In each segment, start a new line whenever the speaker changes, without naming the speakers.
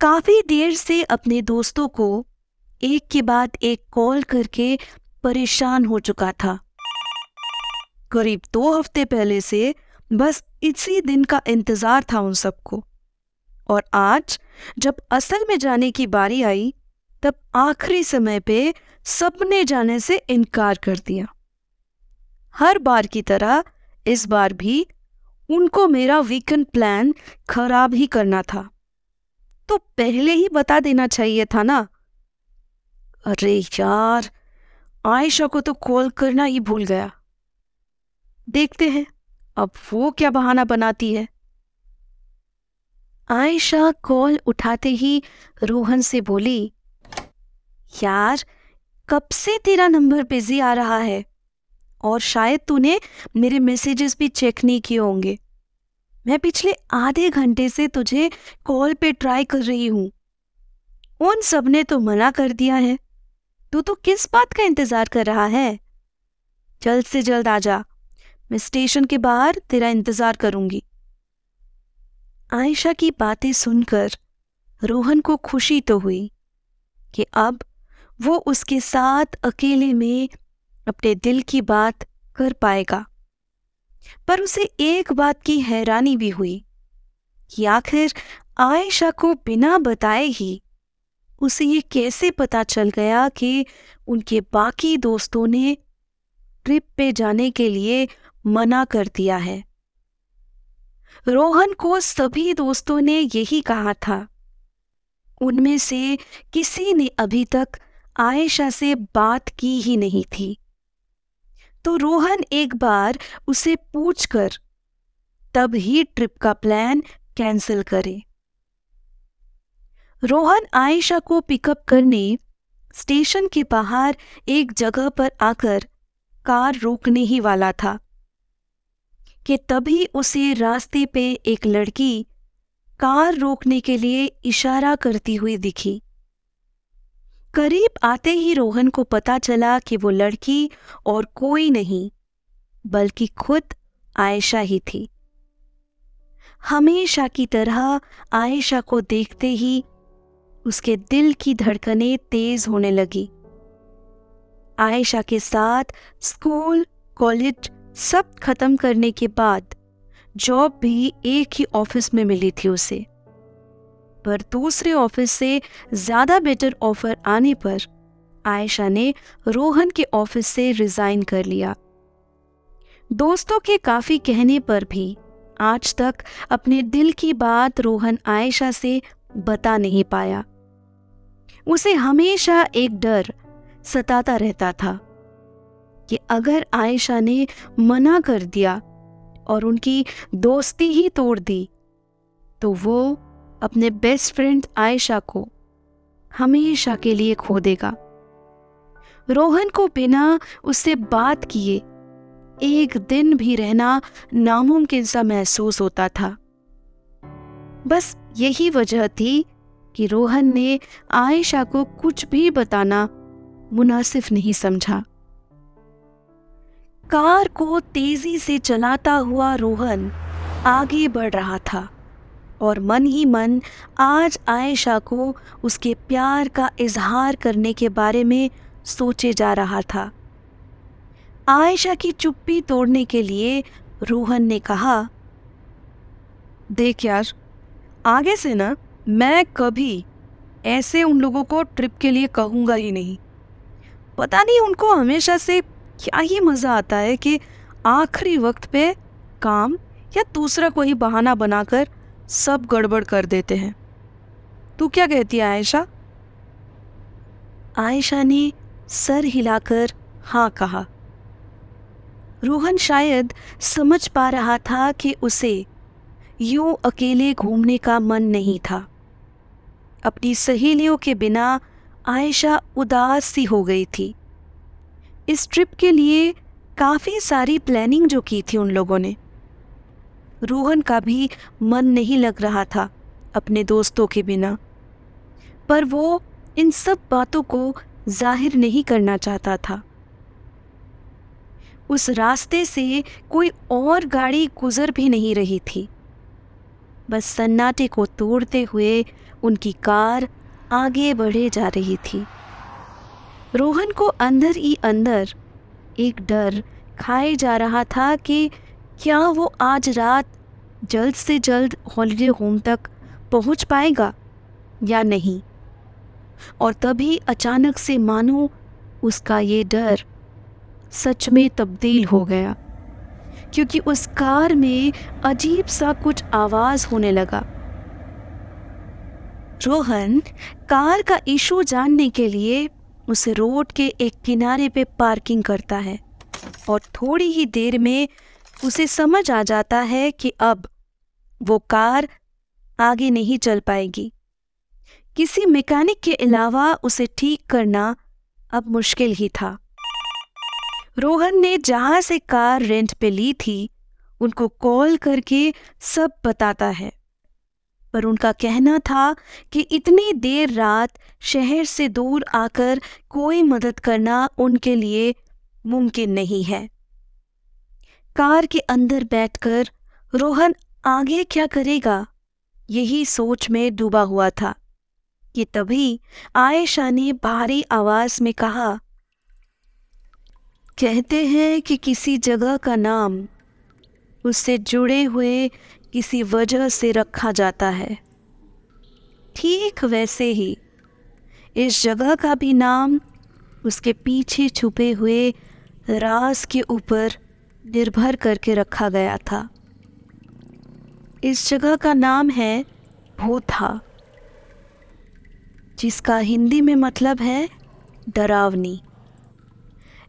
काफ़ी देर से अपने दोस्तों को एक के बाद एक कॉल करके परेशान हो चुका था। करीब दो हफ़्ते पहले से बस इसी दिन का इंतज़ार था उन सबको। और आज जब असल में जाने की बारी आई, तब आखिरी समय पे सबने जाने से इनकार कर दिया। हर बार की तरह इस बार भी उनको मेरा वीकेंड प्लान खराब ही करना था। तो पहले ही बता देना चाहिए था ना? अरे यार, आयशा को तो कॉल करना ही भूल गया। देखते हैं, अब वो क्या बहाना बनाती है। आयशा कॉल उठाते ही रोहन से बोली, यार, कब से तेरा नंबर बिज़ी आ रहा है? और शायद तूने मेरे मैसेजेस भी चेक नहीं किए होंगे। मैं पिछले आधे घंटे से तुझे कॉल पे ट्राई कर रही हूँ। उन सबने तो मना कर दिया है। तू तो किस बात का इंतज़ार कर रहा है? जल्द से जल्द आ जा। मैं स्टेशन के बाहर तेरा इंतज़ार करूँगी। आयशा की बातें सुनकर रोहन को खुशी तो हुई कि अब वो उसके साथ अकेले में अपने दिल की बात कर पाएगा। पर उसे एक बात की हैरानी भी हुई कि आखिर आयशा को बिना बताए ही उसे ये कैसे पता चल गया कि उनके बाकी दोस्तों ने ट्रिप पे जाने के लिए मना कर दिया है। रोहन को सभी दोस्तों ने यही कहा था। उनमें से किसी ने अभी तक आयशा से बात की ही नहीं थी। तो रोहन एक बार उसे पूछ कर तब ही ट्रिप का प्लान कैंसिल करे। रोहन आयशा को पिकअप करने स्टेशन के बाहर एक जगह पर आकर कार रोकने ही वाला था, कि तभी उसे रास्ते पे एक लड़की कार रोकने के लिए इशारा करती हुई दिखी। करीब आते ही रोहन को पता चला कि वो लड़की और कोई नहीं, बल्कि खुद आयशा ही थी। हमेशा की तरह आयशा को देखते ही उसके दिल की धड़कनें तेज होने लगी। आयशा के साथ स्कूल, कॉलेज सब खत्म करने के बाद जॉब भी एक ही ऑफ़िस में मिली थी उसे। पर दूसरे ऑफ़िस से ज़्यादा बेटर ऑफ़र आने पर आयशा ने रोहन के ऑफ़िस से रिजाइन कर लिया। दोस्तों के काफ़ी कहने पर भी आज तक अपने दिल की बात रोहन आयशा से बता नहीं पाया। उसे हमेशा एक डर सताता रहता था कि अगर आयशा ने मना कर दिया और उनकी दोस्ती ही तोड़ दी तो वो अपने बेस्ट फ्रेंड आयशा को हमेशा के लिए खो देगा। रोहन को बिना उससे बात किए एक दिन भी रहना नामुमकिन सा महसूस होता था। बस यही वजह थी कि रोहन ने आयशा को कुछ भी बताना मुनासिफ नहीं समझा। कार को तेज़ी से चलाता हुआ रोहन आगे बढ़ रहा था। और मन ही मन आज आयशा को उसके प्यार का इजहार करने के बारे में सोचे जा रहा था। आयशा की चुप्पी तोड़ने के लिए रोहन ने कहा,
देख यार, आगे से ना मैं कभी ऐसे उन लोगों को ट्रिप के लिए कहूँगा ही नहीं। पता नहीं उनको हमेशा से क्या ही मज़ा आता है कि आखिरी वक्त पे काम या दूसरा कोई बहाना बनाकर सब गड़बड़ कर देते हैं। तू क्या कहती है, आयशा?
आयशा ने सर हिलाकर हाँ कहा। रोहन शायद समझ पा रहा था कि उसे यूँ अकेले घूमने का मन नहीं था। अपनी सहेलियों के बिना आयशा उदास सी हो गई थी। इस ट्रिप के लिए काफ़ी सारी प्लानिंग जो की थी उन लोगों ने। रोहन का भी मन नहीं लग रहा था अपने दोस्तों के बिना। पर वो इन सब बातों को ज़ाहिर नहीं करना चाहता था। उस रास्ते से कोई और गाड़ी गुजर भी नहीं रही थी। बस सन्नाटे को तोड़ते हुए उनकी कार आगे बढ़े जा रही थी। रोहन को अंदर ही अंदर एक डर खाए जा रहा था कि क्या वो आज रात जल्द से जल्द हॉलीडे होम तक पहुँच पाएगा या नहीं? और तभी अचानक से मानो उसका ये डर सच में तब्दील हो गया, क्योंकि उस कार में अजीब सा कुछ आवाज़ होने लगा। रोहन कार का इशू जानने के लिए उसे रोड के एक किनारे पे पार्किंग करता है और थोड़ी ही देर में उसे समझ आ जाता है कि अब वो कार आगे नहीं चल पाएगी। किसी मैकेनिक के अलावा उसे ठीक करना अब मुश्किल ही था। रोहन ने जहाँ से कार रेंट पे ली थी, उनको कॉल करके सब बताता है। पर उनका कहना था कि इतनी देर रात शहर से दूर आकर कोई मदद करना उनके लिए मुमकिन नहीं है। कार के अंदर बैठकर रोहन आगे क्या करेगा? यही सोच में डूबा हुआ था। कि तभी आयशा ने भारी आवाज़ में कहा, कहते हैं कि किसी जगह का नाम उससे जुड़े हुए किसी वजह से रखा जाता है। ठीक वैसे ही, इस जगह का भी नाम उसके पीछे छुपे हुए राज के ऊपर निर्भर करके रखा गया था। इस जगह का नाम है भूथा, जिसका हिंदी में मतलब है डरावनी।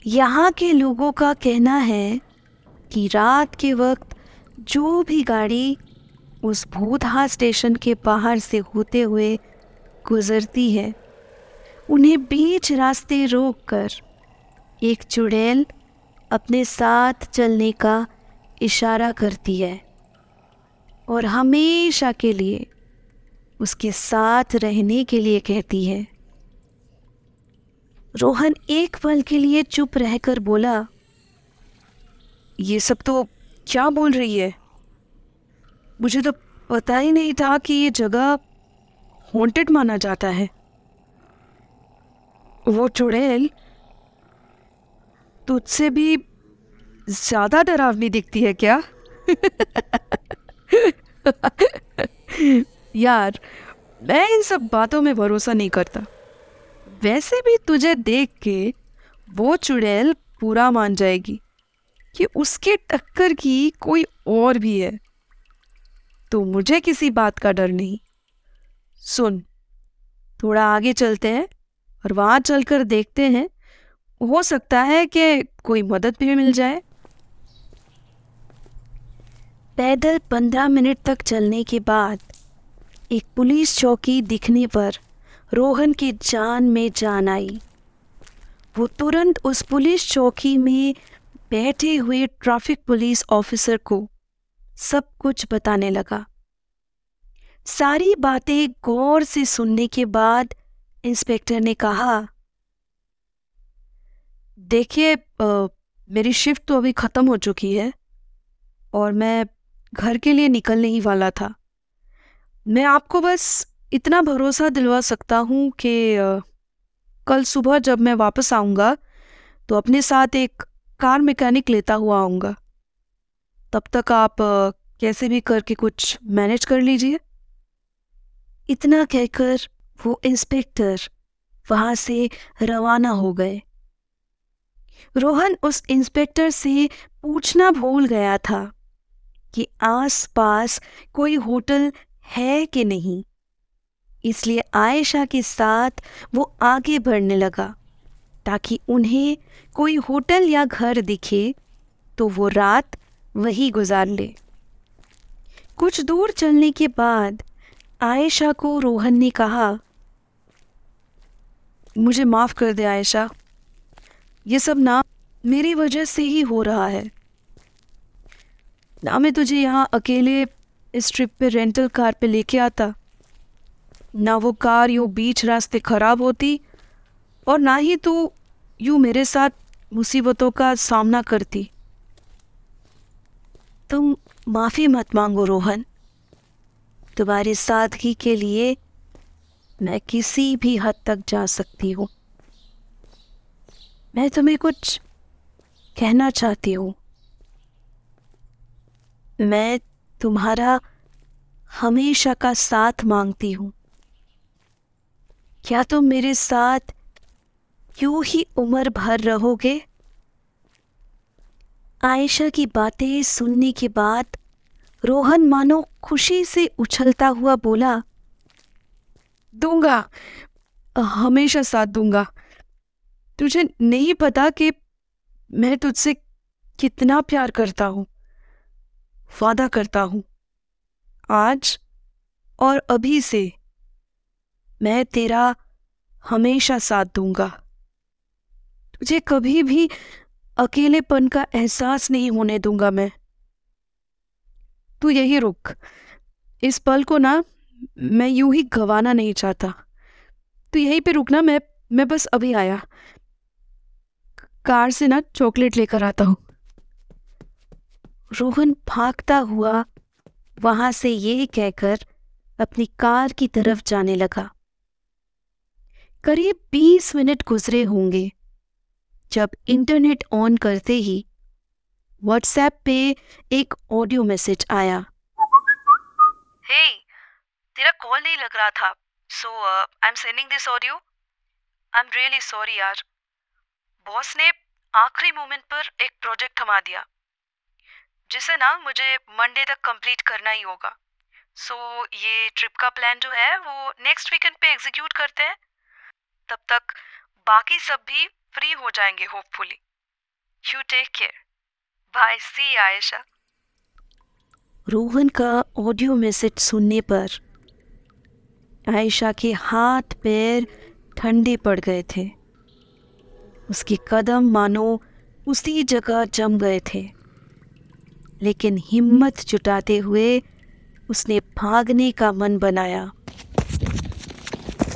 यहाँ के लोगों का कहना है कि रात के वक्त जो भी गाड़ी उस भूतहा स्टेशन के बाहर से होते हुए गुजरती है, उन्हें बीच रास्ते रोककर एक चुड़ैल अपने साथ चलने का इशारा करती है और हमेशा के लिए उसके साथ रहने के लिए कहती है। रोहन एक पल के लिए चुप रहकर बोला, ये सब तो क्या बोल रही है? मुझे तो पता ही नहीं था कि ये जगह हॉन्टेड माना जाता है। वो चुड़ैल तुझसे भी ज़्यादा डरावनी दिखती है क्या? यार, मैं इन सब बातों में भरोसा नहीं करता। वैसे भी तुझे देख के वो चुड़ैल पूरा मान जाएगी कि उसके टक्कर की कोई और भी है। तो मुझे किसी बात का डर नहीं। सुन, थोड़ा आगे चलते हैं और वहाँ चलकर देखते हैं हो सकता है कि कोई मदद भी मिल जाए। पैदल पंद्रह मिनट तक चलने के बाद, एक पुलिस चौकी दिखने पर रोहन की जान में जान आई। वो तुरंत उस पुलिस चौकी में बैठे हुए ट्रैफ़िक पुलिस ऑफिसर को सब कुछ बताने लगा। सारी बातें गौर से सुनने के बाद इंस्पेक्टर ने कहा देखिए मेरी शिफ्ट तो अभी ख़त्म हो चुकी है और मैं घर के लिए निकलने ही वाला था। मैं आपको बस इतना भरोसा दिलवा सकता हूँ कि कल सुबह जब मैं वापस आऊँगा तो अपने साथ एक कार मैकेनिक लेता हुआ आऊँगा। तब तक आप कैसे भी करके कुछ मैनेज कर लीजिए। इतना कहकर वो इंस्पेक्टर वहाँ से रवाना हो गए। रोहन उस इंस्पेक्टर से पूछना भूल गया था कि आस पास कोई होटल है कि नहीं। इसलिए आयशा के साथ वो आगे बढ़ने लगा। ताकि उन्हें कोई होटल या घर दिखे तो वो रात वही गुजार ले। कुछ दूर चलने के बाद आयशा को रोहन ने कहा,
मुझे माफ़ कर दे आयशा। ये सब ना मेरी वजह से ही हो रहा है। ना मैं तुझे यहाँ अकेले इस ट्रिप पे रेंटल कार पे लेके आता। ना वो कार यूँ बीच रास्ते ख़राब होती और ना ही तू यूँ मेरे साथ मुसीबतों का सामना करती।
तुम माफ़ी मत मांगो रोहन। तुम्हारी सादगी के लिए मैं किसी भी हद तक जा सकती हूँ। मैं तुम्हें कुछ कहना चाहती हूँ। मैं तुम्हारा हमेशा का साथ मांगती हूँ। क्या तुम मेरे साथ यूँ ही उम्र भर रहोगे? आयशा की बातें सुनने के बाद रोहन मानो खुशी से उछलता हुआ बोला
दूँगा। हमेशा साथ दूँगा। तुझे नहीं पता कि मैं तुझसे कितना प्यार करता हूँ, वादा करता हूँ। आज और अभी से मैं तेरा हमेशा साथ दूँगा। तुझे कभी भी अकेलेपन का एहसास नहीं होने दूँगा मैं। तू यही रुक। इस पल को ना, मैं यूँ ही गवाना नहीं चाहता। तू यहीं पे रुकना, मैं मैं बस अभी आया। कार से ना चॉकलेट लेकर आता हूँ।
रोहन भागता हुआ वहाँ से ये कहकर अपनी कार की तरफ़ जाने लगा। करीब बीस मिनट गुजरे होंगे जब इंटरनेट ऑन करते ही व्हाट्सएप पे एक ऑडियो मैसेज आया।
हे hey, तेरा कॉल नहीं लग रहा था। So I am sending this audio I am really sorry यार। बॉस ने आखिरी मोमेंट पर एक प्रोजेक्ट थमा दिया जिसे ना मुझे मंडे तक कंप्लीट करना ही होगा। सो so, ये ट्रिप का प्लान जो है वो नेक्स्ट वीकेंड पे एग्जीक्यूट करते हैं। तब तक बाकी सब भी फ्री हो जाएँगे hopefully. You take care bye see Ayesha
Rohan का ऑडियो मैसेज सुनने पर आयशा के हाथ पैर ठंडे पड़ गए थे। उसके कदम मानो उसी जगह जम गए थे। लेकिन हिम्मत जुटाते हुए उसने भागने का मन बनाया।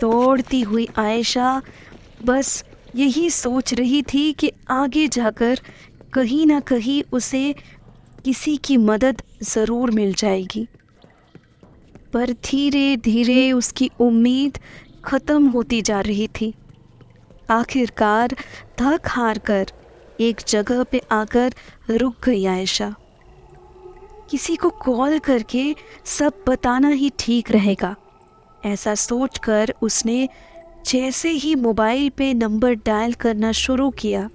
दौड़ती हुई आयशा बस यही सोच रही थी कि आगे जाकर कहीं ना कहीं उसे किसी की मदद ज़रूर मिल जाएगी। पर धीरे धीरे उसकी उम्मीद ख़त्म होती जा रही थी। आखिरकार थक हार कर एक जगह पे आकर रुक गई आयशा। किसी को कॉल करके सब बताना ही ठीक रहेगा, ऐसा सोचकर उसने जैसे ही मोबाइल पे नंबर डायल करना शुरू किया,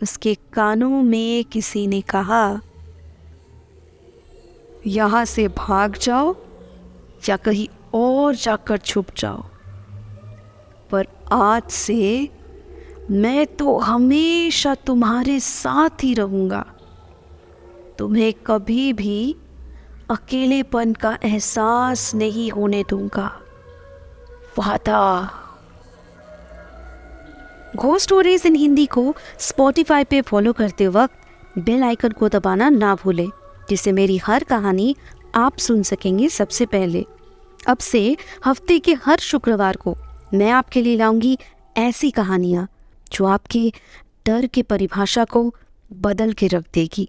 उसके कानों में किसी ने कहा, यहाँ से भाग जाओ या कहीं और जाकर छुप जाओ। पर आज से मैं तो हमेशा तुम्हारे साथ ही रहूँगा। तुम्हें कभी भी अकेलेपन का एहसास नहीं होने दूँगा। वादा। घो स्टोरीज इन हिंदी को स्पॉटिफाई पे फॉलो करते वक्त बेल आइकन को दबाना ना भूलें, जिससे मेरी हर कहानी आप सुन सकेंगे सबसे पहले। अब से हफ़्ते के हर शुक्रवार को। मैं आपके लिए लाऊँगी ऐसी कहानियाँ, जो आपके डर की परिभाषा को बदल के रख देगी।